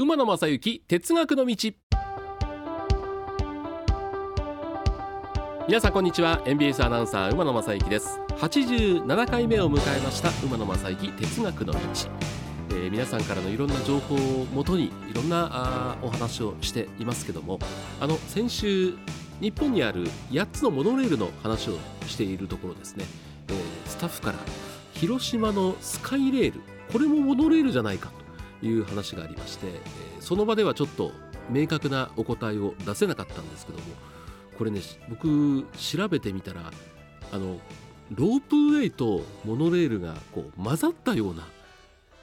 馬野正幸哲学の道。皆さんこんにちは。NBS アナウンサー馬野正幸です。87回目を迎えました馬野正幸哲学の道、えー、皆さんからのいろんな情報をもとにいろんなあお話をしていますけどもあの先週日本にある8つのモノレールの話をしているところですね、えー、スタッフから広島のスカイレール。これもモノレールじゃないかいう話がありまして、えー、その場ではちょっと明確なお答えを出せなかったんですけどもこれね僕調べてみたらあのロープウェイとモノレールがこう混ざったような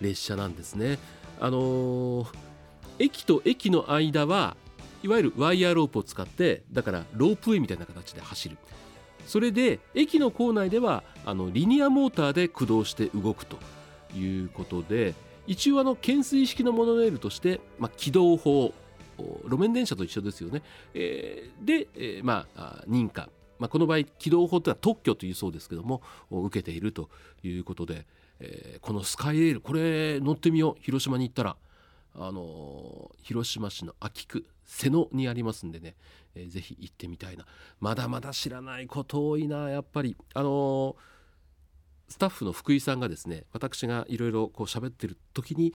列車なんですね。あのー、駅と駅の間はいわゆるワイヤーロープを使ってだからロープウェイみたいな形で走るそれで駅の構内ではあのリニアモーターで駆動して動くということで一応あの懸垂式のモノレールとして、まあ、軌道法路面電車と一緒ですよね、えー、で、えー、まあ認可、まあ、この場合軌道法というのは特許というそうですけども受けているということで、えー、このスカイレールこれ乗ってみよう。広島に行ったらあの広島市の安芸区瀬野にありますんでね、えー、ぜひ行ってみたいな。まだまだ知らないこと多いなやっぱり。あのスタッフの福井さんがですね私がいろいろこう喋ってる時に